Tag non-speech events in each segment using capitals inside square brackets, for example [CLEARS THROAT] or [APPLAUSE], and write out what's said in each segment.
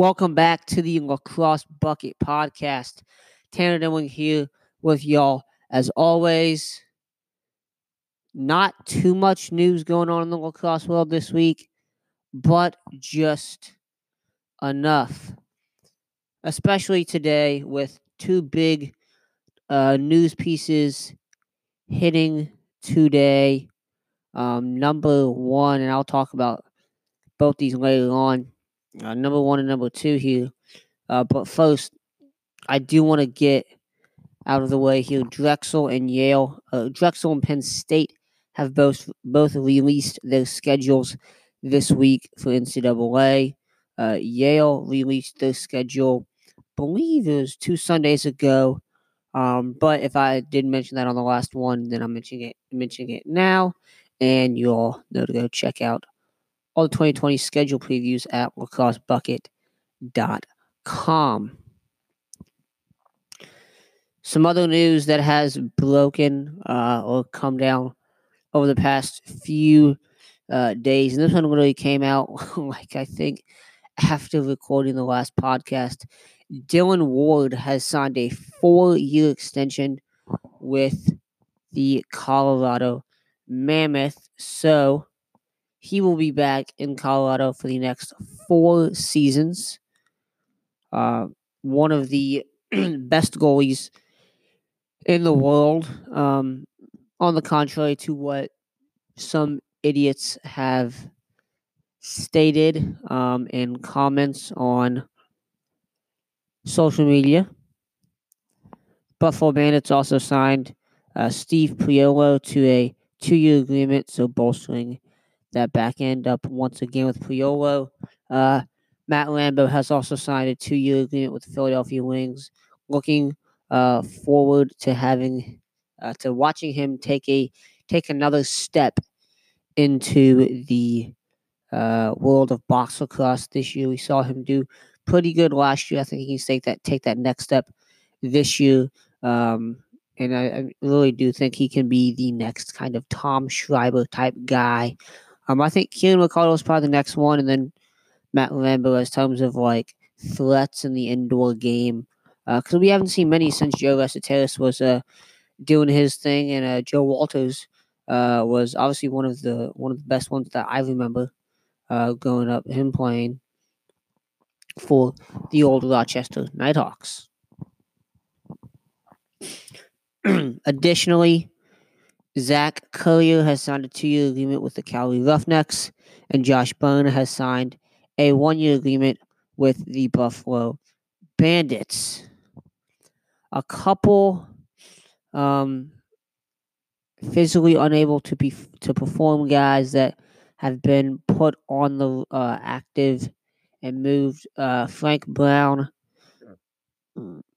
Welcome back to the Lacrosse Bucket Podcast. Tanner Demling here with y'all as always. Not too much news going on in the lacrosse world this week, but just enough. Especially today with two big uh, news pieces hitting today. Um, number one, and I'll talk about both these later on. Uh, number one and number two here. Uh, but first, I do want to get out of the way here. Drexel and Yale, uh, Drexel and Penn State have both both released their schedules this week for NCAA. Uh, Yale released their schedule, I believe it was two Sundays ago. Um, but if I didn't mention that on the last one, then I'm mentioning it mentioning it now, and you all know to go check out all the 2020 schedule previews at lacrossebucket.com. Some other news that has broken uh, or come down over the past few uh, days, and this one really came out [LAUGHS] like I think after recording the last podcast. Dillon Ward has signed a four year extension with the Colorado Mammoth. So he will be back in Colorado for the next four seasons. Uh, one of the [CLEARS THROAT] best goalies in the world. Um, on the contrary to what some idiots have stated um, in comments on social media. Buffalo Bandits also signed uh, Steve Priolo to a two year agreement, so bolstering that back end up once again with Priolo. Uh, Matt Rambo has also signed a two year agreement with the Philadelphia Wings, looking uh, forward to having uh, to watching him take a take another step into the uh, world of box lacrosse this year. We saw him do pretty good last year. I think he can take that take that next step this year. Um, and I, I, really do think he can be the next kind of Tom Schreiber type guy. Um, I think Kieran McArdle is probably the next one, and then Matt Rambo as terms of like threats in the indoor game. Because uh, we haven't seen many since Joe Resetarits was uh, doing his thing, and uh, Joe Walters uh, was obviously one of the one of the best ones that I remember uh, growing up. Him playing for the old Rochester Knighthawks. [CLEARS THROAT] Additionally, Zach Currier has signed a two year agreement with the Cali Roughnecks, and Josh Byrne has signed a one year agreement with the Buffalo Bandits. A couple um, physically unable to be to perform guys that have been put on the uh, active and moved. Uh, Frank Brown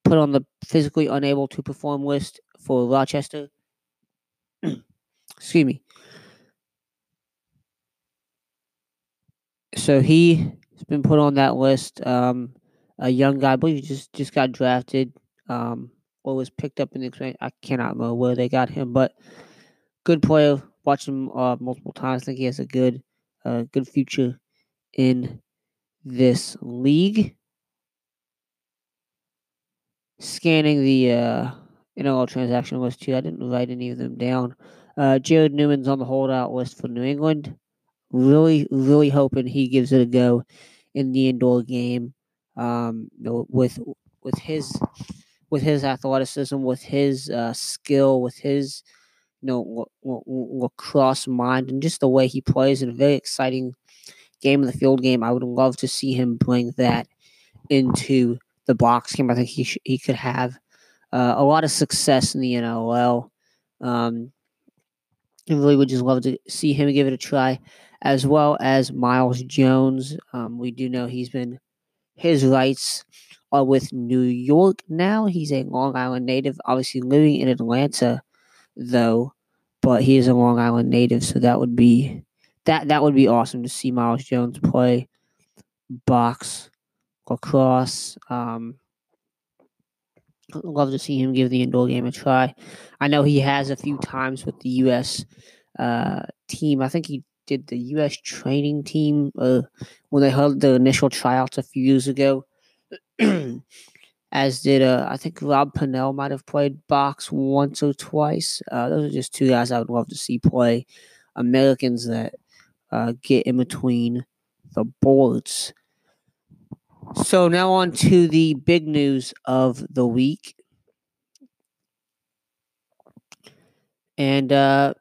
put on the physically unable to perform list for Rochester. Excuse me. So he has been put on that list. Um, a young guy, I believe he just just got drafted. Um, or was picked up in the I cannot remember where they got him, but good player. Watched him uh, multiple times. I think he has a good, uh, good future in this league. Scanning the uh, NLL transaction list too. I didn't write any of them down. Uh, Jared Newman's on the holdout list for New England. Really, really hoping he gives it a go in the indoor game. Um, know, with with his with his athleticism, with his uh, skill, with his you know lacrosse mind, and just the way he plays in a very exciting game in the field game. I would love to see him bring that into the box game. I think he sh- he could have uh, a lot of success in the NLL. Um, really would just love to see him give it a try, as well as Miles Jones. Um, we do know he's been his rights are with New York now. He's a Long Island native, obviously living in Atlanta, though, but he is a Long Island native, so that would be that that would be awesome to see Miles Jones play box lacrosse. Um, love to see him give the indoor game a try. I know he has a few times with the U.S. Uh, team. I think he did the U.S. training team uh, when they held the initial tryouts a few years ago. [CLEARS THROAT] As did uh, I think Rob Pannell might have played box once or twice. Uh, those are just two guys I would love to see play. Americans that uh, get in between the boards. So now on to the big news of the week. And uh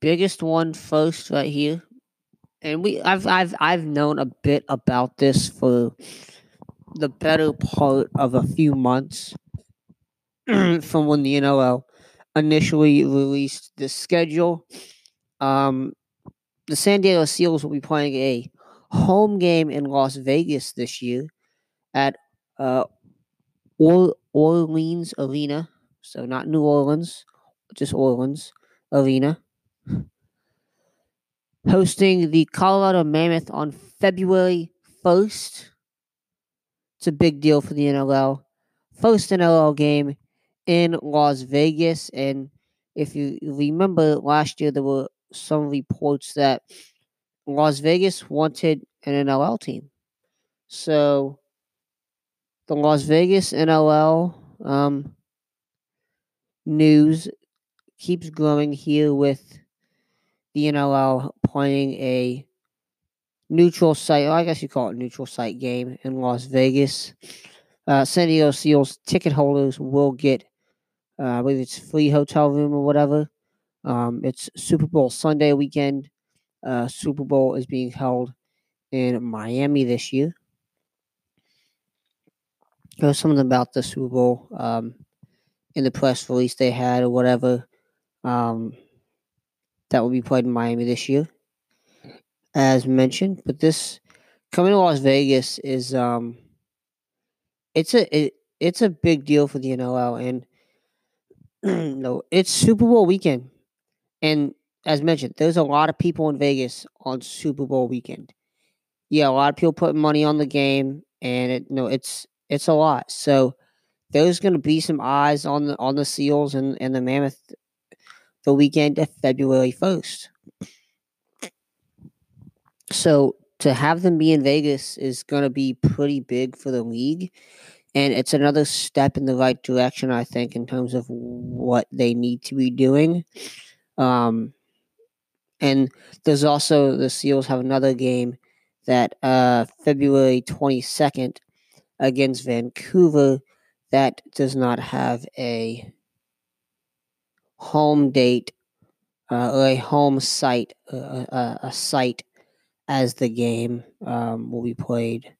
biggest one first right here. And we I've I've I've known a bit about this for the better part of a few months [CLEARS THROAT] from when the NLL initially released the schedule. Um the San Diego Seals will be playing a home game in Las Vegas this year at uh, or- Orleans Arena. So not New Orleans, just Orleans Arena. Hosting the Colorado Mammoth on February 1st. It's a big deal for the NLL. First NLL game in Las Vegas. And if you remember last year, there were some reports that Las Vegas wanted an NLL team. So the Las Vegas NLL um, news keeps growing here with the NLL playing a neutral site, I guess you call it neutral site game in Las Vegas. Uh, San Diego Seals ticket holders will get, uh, I believe it's free hotel room or whatever. Um, it's Super Bowl Sunday weekend. Uh, Super Bowl is being held in Miami this year. There was something about the Super Bowl um, in the press release they had or whatever um, that will be played in Miami this year, as mentioned. But this coming to Las Vegas is um, it's a it, it's a big deal for the NLL and [CLEARS THROAT] no, it's Super Bowl weekend, and as mentioned, there's a lot of people in Vegas on Super Bowl weekend. Yeah, a lot of people putting money on the game, and it no, it's it's a lot. So there's going to be some eyes on the on the Seals and, and the Mammoth the weekend of February first. So to have them be in Vegas is going to be pretty big for the league. And it's another step in the right direction, I think, in terms of what they need to be doing. Um, and there's also the Seals have another game that uh, February 22nd against Vancouver that does not have a home date uh, or a home site, uh, uh, a site as the game um, will be played.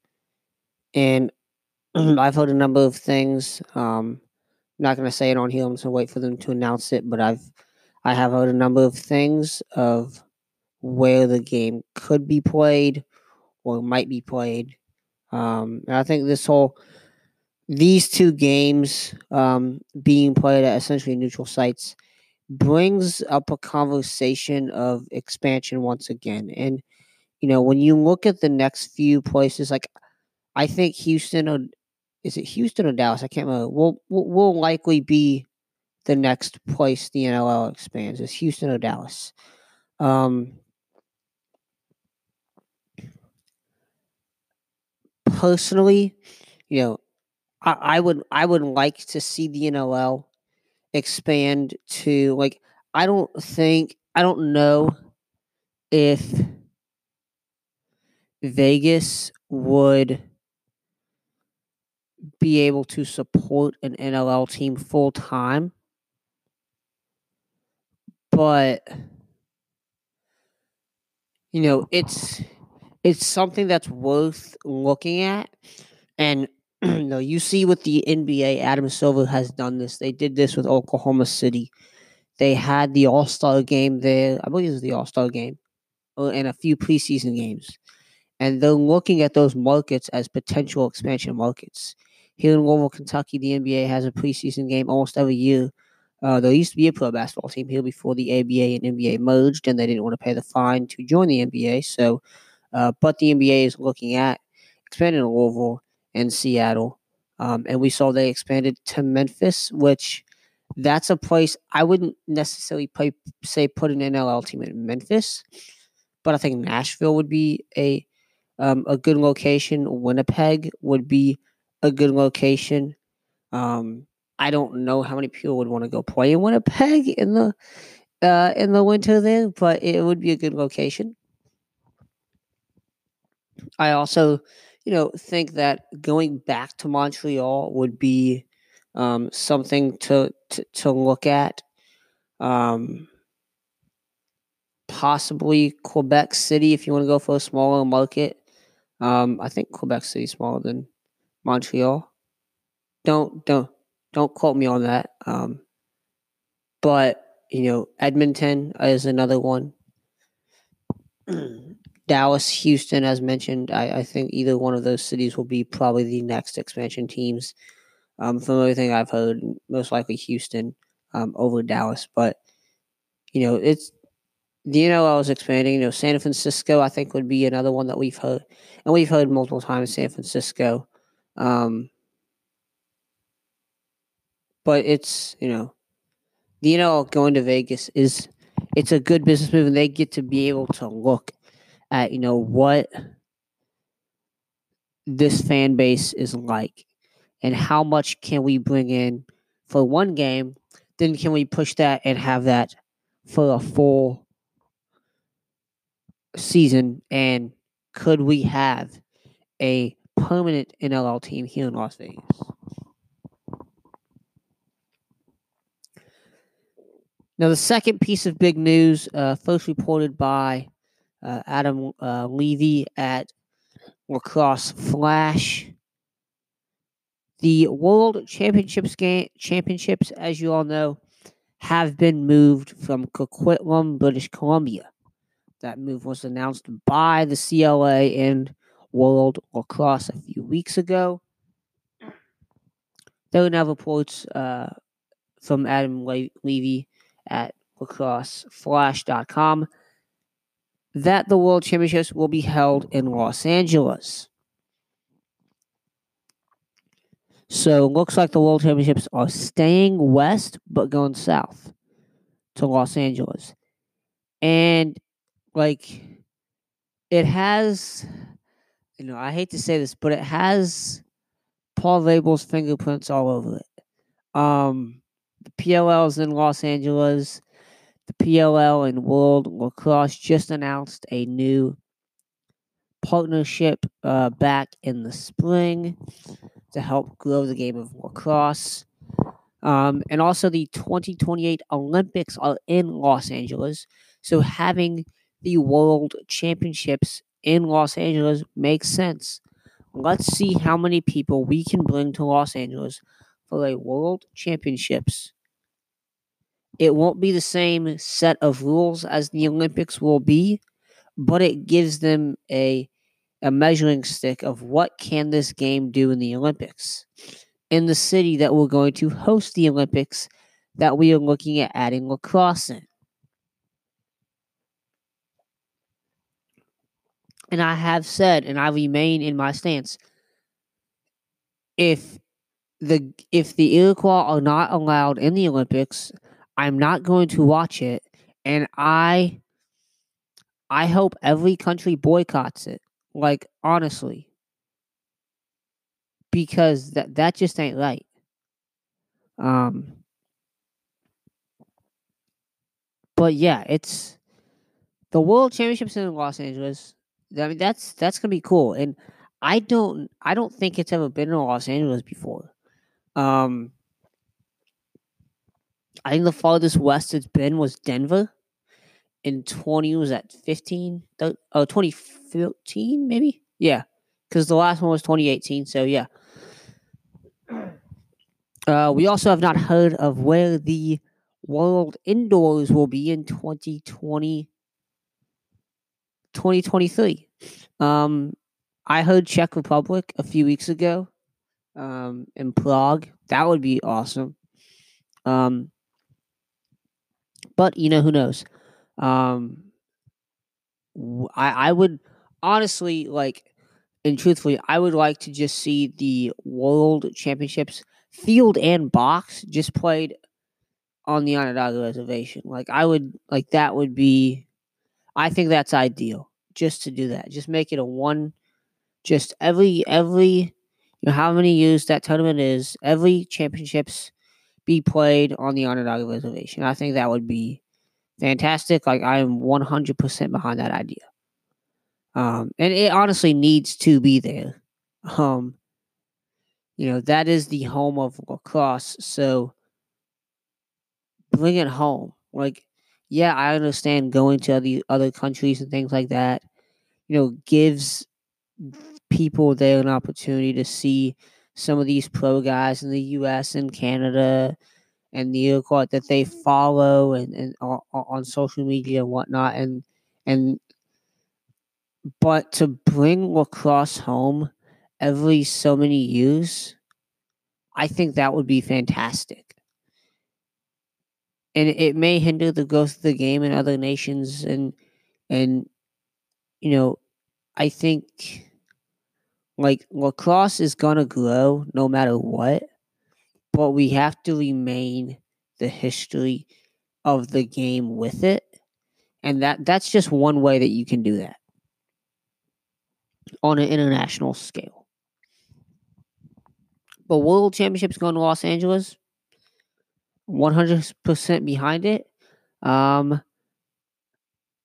And [CLEARS THROAT] I've heard a number of things. Um, I'm not going to say it on here. I'm just going to wait for them to announce it. But I've I have heard a number of things of where the game could be played or might be played. Um, and I think this whole these two games um, being played at essentially neutral sites brings up a conversation of expansion once again. And you know, when you look at the next few places, like I think Houston or is it Houston or Dallas? I can't remember. Will will likely be the next place the NLL expands. Is Houston or Dallas? Um, personally, you know, I, I would I would like to see the NLL expand to like I don't think I don't know if Vegas would be able to support an NLL team full time. But you know, it's it's something that's worth looking at. And [CLEARS THROAT] you know, you see with the NBA, Adam Silver has done this. They did this with Oklahoma City. They had the All Star game there. I believe it was the All Star game, uh, and a few preseason games. And they're looking at those markets as potential expansion markets. Here in Louisville, Kentucky, the NBA has a preseason game almost every year. Uh, there used to be a pro basketball team here before the ABA and NBA merged, and they didn't want to pay the fine to join the NBA. So, uh, but the NBA is looking at expanding to Louisville and Seattle. Um, and we saw they expanded to Memphis, which that's a place I wouldn't necessarily play, say put an NLL team in Memphis, but I think Nashville would be a um, a good location. Winnipeg would be a good location. Um, I don't know how many people would want to go play in Winnipeg in the uh, in the winter there, but it would be a good location. I also, you know, think that going back to Montreal would be um, something to, to, to look at. Um, possibly Quebec City if you want to go for a smaller market. Um, I think Quebec City is smaller than Montreal. Don't don't don't quote me on that. Um, but you know, Edmonton is another one. [CLEARS THROAT] Dallas, Houston, as mentioned, I, I, think either one of those cities will be probably the next expansion teams. Um, from everything I've heard, most likely Houston um, over Dallas. But you know, it's the NLL is expanding. You know, San Francisco, I think, would be another one that we've heard, and we've heard multiple times San Francisco. Um, but it's you know, the NLL going to Vegas is it's a good business move, and they get to be able to look at you know what this fan base is like and how much can we bring in for one game then can we push that and have that for a full season? And could we have a permanent NLL team here in Las Vegas now the second piece of big news uh, first reported by uh, Adam uh, Levy at Lacrosse Flash. The World Championships game championships, as you all know, have been moved from Coquitlam, British Columbia. That move was announced by the CLA and World Lacrosse a few weeks ago. There are now reports uh, from Adam Le- Levy at lacrosseflash.com that the World Championships will be held in Los Angeles. So looks like the World Championships are staying west but going south to Los Angeles. And like it has you know, I hate to say this, but it has Paul Rabil's fingerprints all over it. Um the PLL is in Los Angeles. The PLL and World Lacrosse just announced a new partnership uh, back in the spring to help grow the game of lacrosse. Um, and also, the 2028 Olympics are in Los Angeles. So, having the World Championships in Los Angeles makes sense. Let's see how many people we can bring to Los Angeles for a World Championships it won't be the same set of rules as the Olympics will be, but it gives them a a measuring stick of what can this game do in the Olympics. In the city that we're going to host the Olympics, that we are looking at adding lacrosse in. And I have said, and I remain in my stance, if the if the Iroquois are not allowed in the Olympics, I'm not going to watch it, and I I hope every country boycotts it. Like honestly, because that that just ain't right. Um, but yeah, it's the World Championships in Los Angeles. I mean, that's that's gonna be cool, and I don't I don't think it's ever been in Los Angeles before. Um, I think the farthest west it's been was Denver. In 20, was that 15? Oh, 2015, maybe? Yeah. Because the last one was 2018. So, yeah. [CLEARS THROAT] Uh, we also have not heard of where the World Indoors will be in 2020, 2023. Um, I heard Czech Republic a few weeks ago um, in Prague. That would be awesome. Um, but you know who knows. Um, I I would honestly like, and truthfully, I would like to just see the World Championships field and box just played on the Onondaga Reservation. Like I would like that would be I think that's ideal just to do that. Just make it a one just every every you know how many years that tournament is, every championships be played on the Onondaga Reservation. I think that would be fantastic. Like I am 100% behind that idea. Um, and it honestly needs to be there. Um, you know, that is the home of lacrosse. So bring it home. Like, yeah, I understand going to the other countries and things like that, you know, gives people there an opportunity to see some of these pro guys in the US and Canada and the Iroquois that they follow and, and on, on social media and whatnot and and but to bring lacrosse home every so many years, I think that would be fantastic. And it may hinder the growth of the game in other nations and and you know, I think like lacrosse is gonna grow no matter what, but we have to remain the history of the game with it. And that that's just one way that you can do that on an international scale. But World Championships going to Los Angeles, 100% behind it. Um,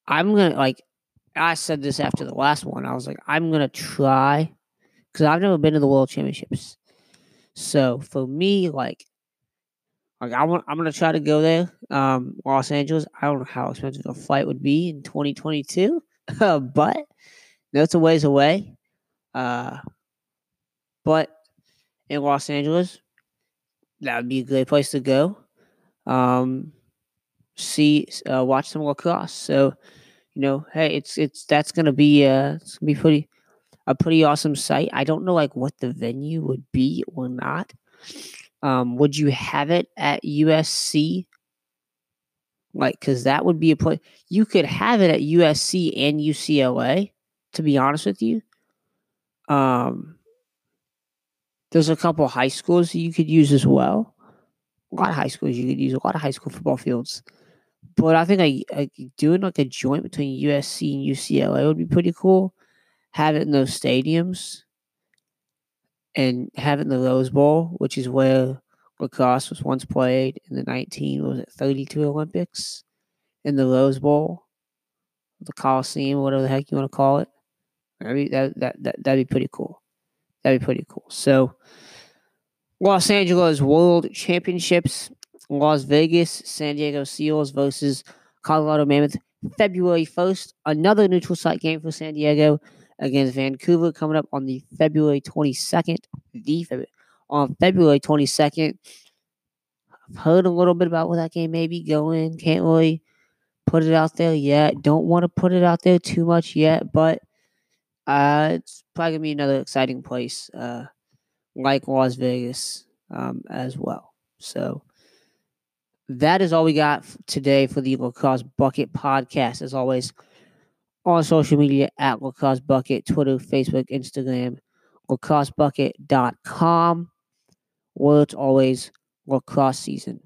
I'm going to, like, I said this after the last one. I was like, I'm going to try, because I've never been to the World Championships. So for me, like, like I want, I'm gonna try to go there. Um, Los Angeles. I don't know how expensive a flight would be in 2022, [LAUGHS] but that's a ways away. Uh, but in Los Angeles, that would be a great place to go. Um, see, uh, watch some lacrosse. So, you know, hey, it's it's that's gonna be uh, it's gonna be pretty a pretty awesome site. I don't know like what the venue would be or not. Um, would you have it at USC? Like, because that would be a place you could have it at USC and UCLA. To be honest with you, um, there's a couple high schools you could use as well. A lot of high schools you could use. A lot of high school football fields. But I think like, like doing like a joint between USC and UCLA would be pretty cool. Have it in those stadiums and have it in the Rose Bowl, which is where lacrosse was once played in the 19 was it 32 Olympics in the Rose Bowl, the Coliseum, whatever the heck you want to call it. I mean, that, that, that, that'd be pretty cool. That'd be pretty cool. So, Los Angeles World Championships, Las Vegas, San Diego Seals versus Colorado Mammoth, February 1st. Another neutral site game for San Diego against Vancouver coming up on the February 22nd. The February, on February 22nd. I've heard a little bit about where that game may be going. Can't really put it out there yet. Don't want to put it out there too much yet, but uh, it's probably gonna be another exciting place, uh, like Las Vegas, um, as well. So that is all we got today for the Lacrosse Bucket podcast. As always, on social media at Lacrosse Bucket, Twitter, Facebook, Instagram, lacrossebucket.com, it's always lacrosse season.